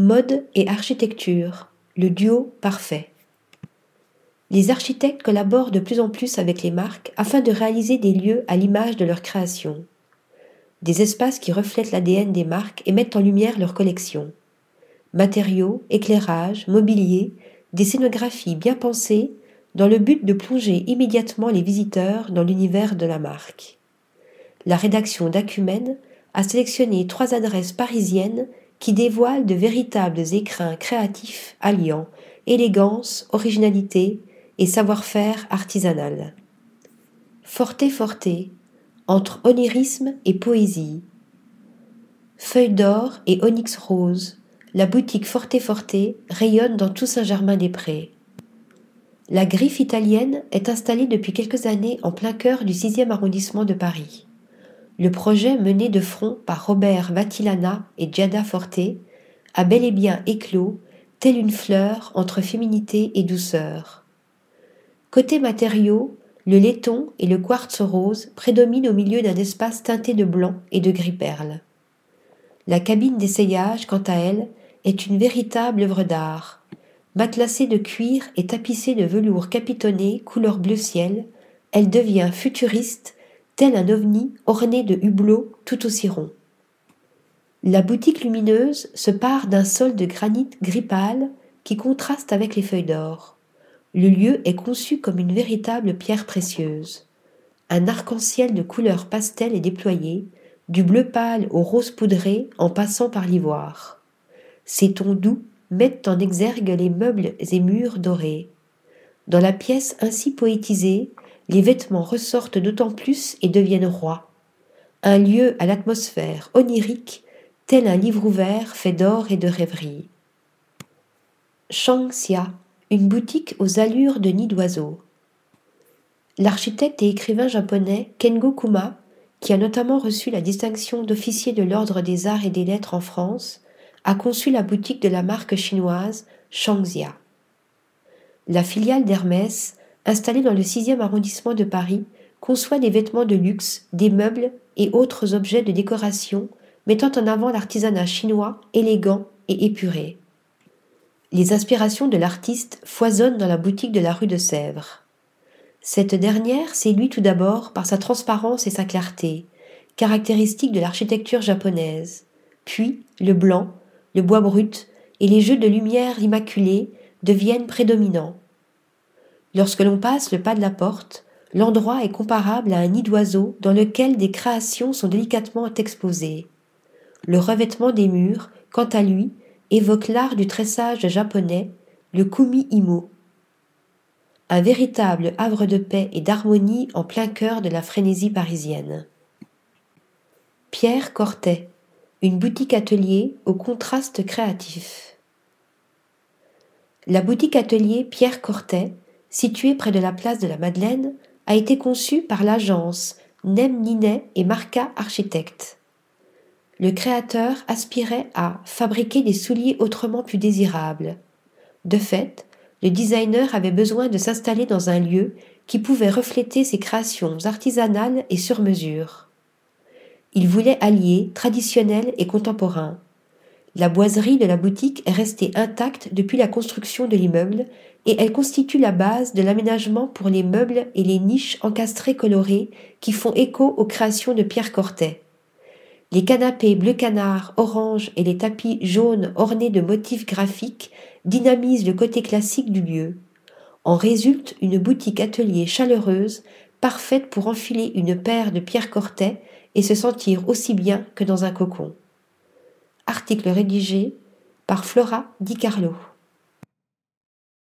Mode et architecture, le duo parfait. Les architectes collaborent de plus en plus avec les marques afin de réaliser des lieux à l'image de leur création. Des espaces qui reflètent l'ADN des marques et mettent en lumière leur collection. Matériaux, éclairage, mobilier, des scénographies bien pensées dans le but de plonger immédiatement les visiteurs dans l'univers de la marque. La rédaction d'Acumen a sélectionné trois adresses parisiennes qui dévoilent de véritables écrins créatifs alliant élégance, originalité et savoir-faire artisanal. Forté Forté, entre onirisme et poésie. Feuille d'or et onyx rose, la boutique Forté Forté rayonne dans tout Saint-Germain-des-Prés. La griffe italienne est installée depuis quelques années en plein cœur du 6e arrondissement de Paris. Le projet mené de front par Robert Vatilana et Giada Forte a bel et bien éclos, telle une fleur entre féminité et douceur. Côté matériaux, le laiton et le quartz rose prédominent au milieu d'un espace teinté de blanc et de gris perle. La cabine d'essayage, quant à elle, est une véritable œuvre d'art. Matelassée de cuir et tapissée de velours capitonné couleur bleu ciel, elle devient futuriste tel un ovni orné de hublots tout aussi ronds. La boutique lumineuse se pare d'un sol de granit gris pâle qui contraste avec les feuilles d'or. Le lieu est conçu comme une véritable pierre précieuse. Un arc-en-ciel de couleurs pastel est déployé, du bleu pâle au rose poudré en passant par l'ivoire. Ces tons doux mettent en exergue les meubles et murs dorés. Dans la pièce ainsi poétisée, les vêtements ressortent d'autant plus et deviennent rois. Un lieu à l'atmosphère onirique, tel un livre ouvert fait d'or et de rêverie. Shangxia, une boutique aux allures de nid d'oiseau. L'architecte et écrivain japonais Kengo Kuma, qui a notamment reçu la distinction d'officier de l'Ordre des Arts et des Lettres en France, a conçu la boutique de la marque chinoise Shangxia. La filiale d'Hermès installé dans le 6e arrondissement de Paris, conçoit des vêtements de luxe, des meubles et autres objets de décoration mettant en avant l'artisanat chinois élégant et épuré. Les inspirations de l'artiste foisonnent dans la boutique de la rue de Sèvres. Cette dernière séduit tout d'abord par sa transparence et sa clarté, caractéristiques de l'architecture japonaise. Puis le blanc, le bois brut et les jeux de lumière immaculée deviennent prédominants. Lorsque l'on passe le pas de la porte, l'endroit est comparable à un nid d'oiseau dans lequel des créations sont délicatement exposées. Le revêtement des murs, quant à lui, évoque l'art du tressage japonais, le kumi-imo. Un véritable havre de paix et d'harmonie en plein cœur de la frénésie parisienne. Pierre Cortet, une boutique atelier au contraste créatif. La boutique atelier Pierre Cortet situé près de la place de la Madeleine, a été conçu par l'agence Nem Ninet et Marca Architectes. Le créateur aspirait à fabriquer des souliers autrement plus désirables. De fait, le designer avait besoin de s'installer dans un lieu qui pouvait refléter ses créations artisanales et sur mesure. Il voulait allier traditionnel et contemporain. La boiserie de la boutique est restée intacte depuis la construction de l'immeuble et elle constitue la base de l'aménagement pour les meubles et les niches encastrées colorées qui font écho aux créations de Pierre Cortet. Les canapés bleu canard, orange et les tapis jaunes ornés de motifs graphiques dynamisent le côté classique du lieu. En résulte une boutique atelier chaleureuse, parfaite pour enfiler une paire de Pierre Cortet et se sentir aussi bien que dans un cocon. Article rédigé par Flora Di Carlo.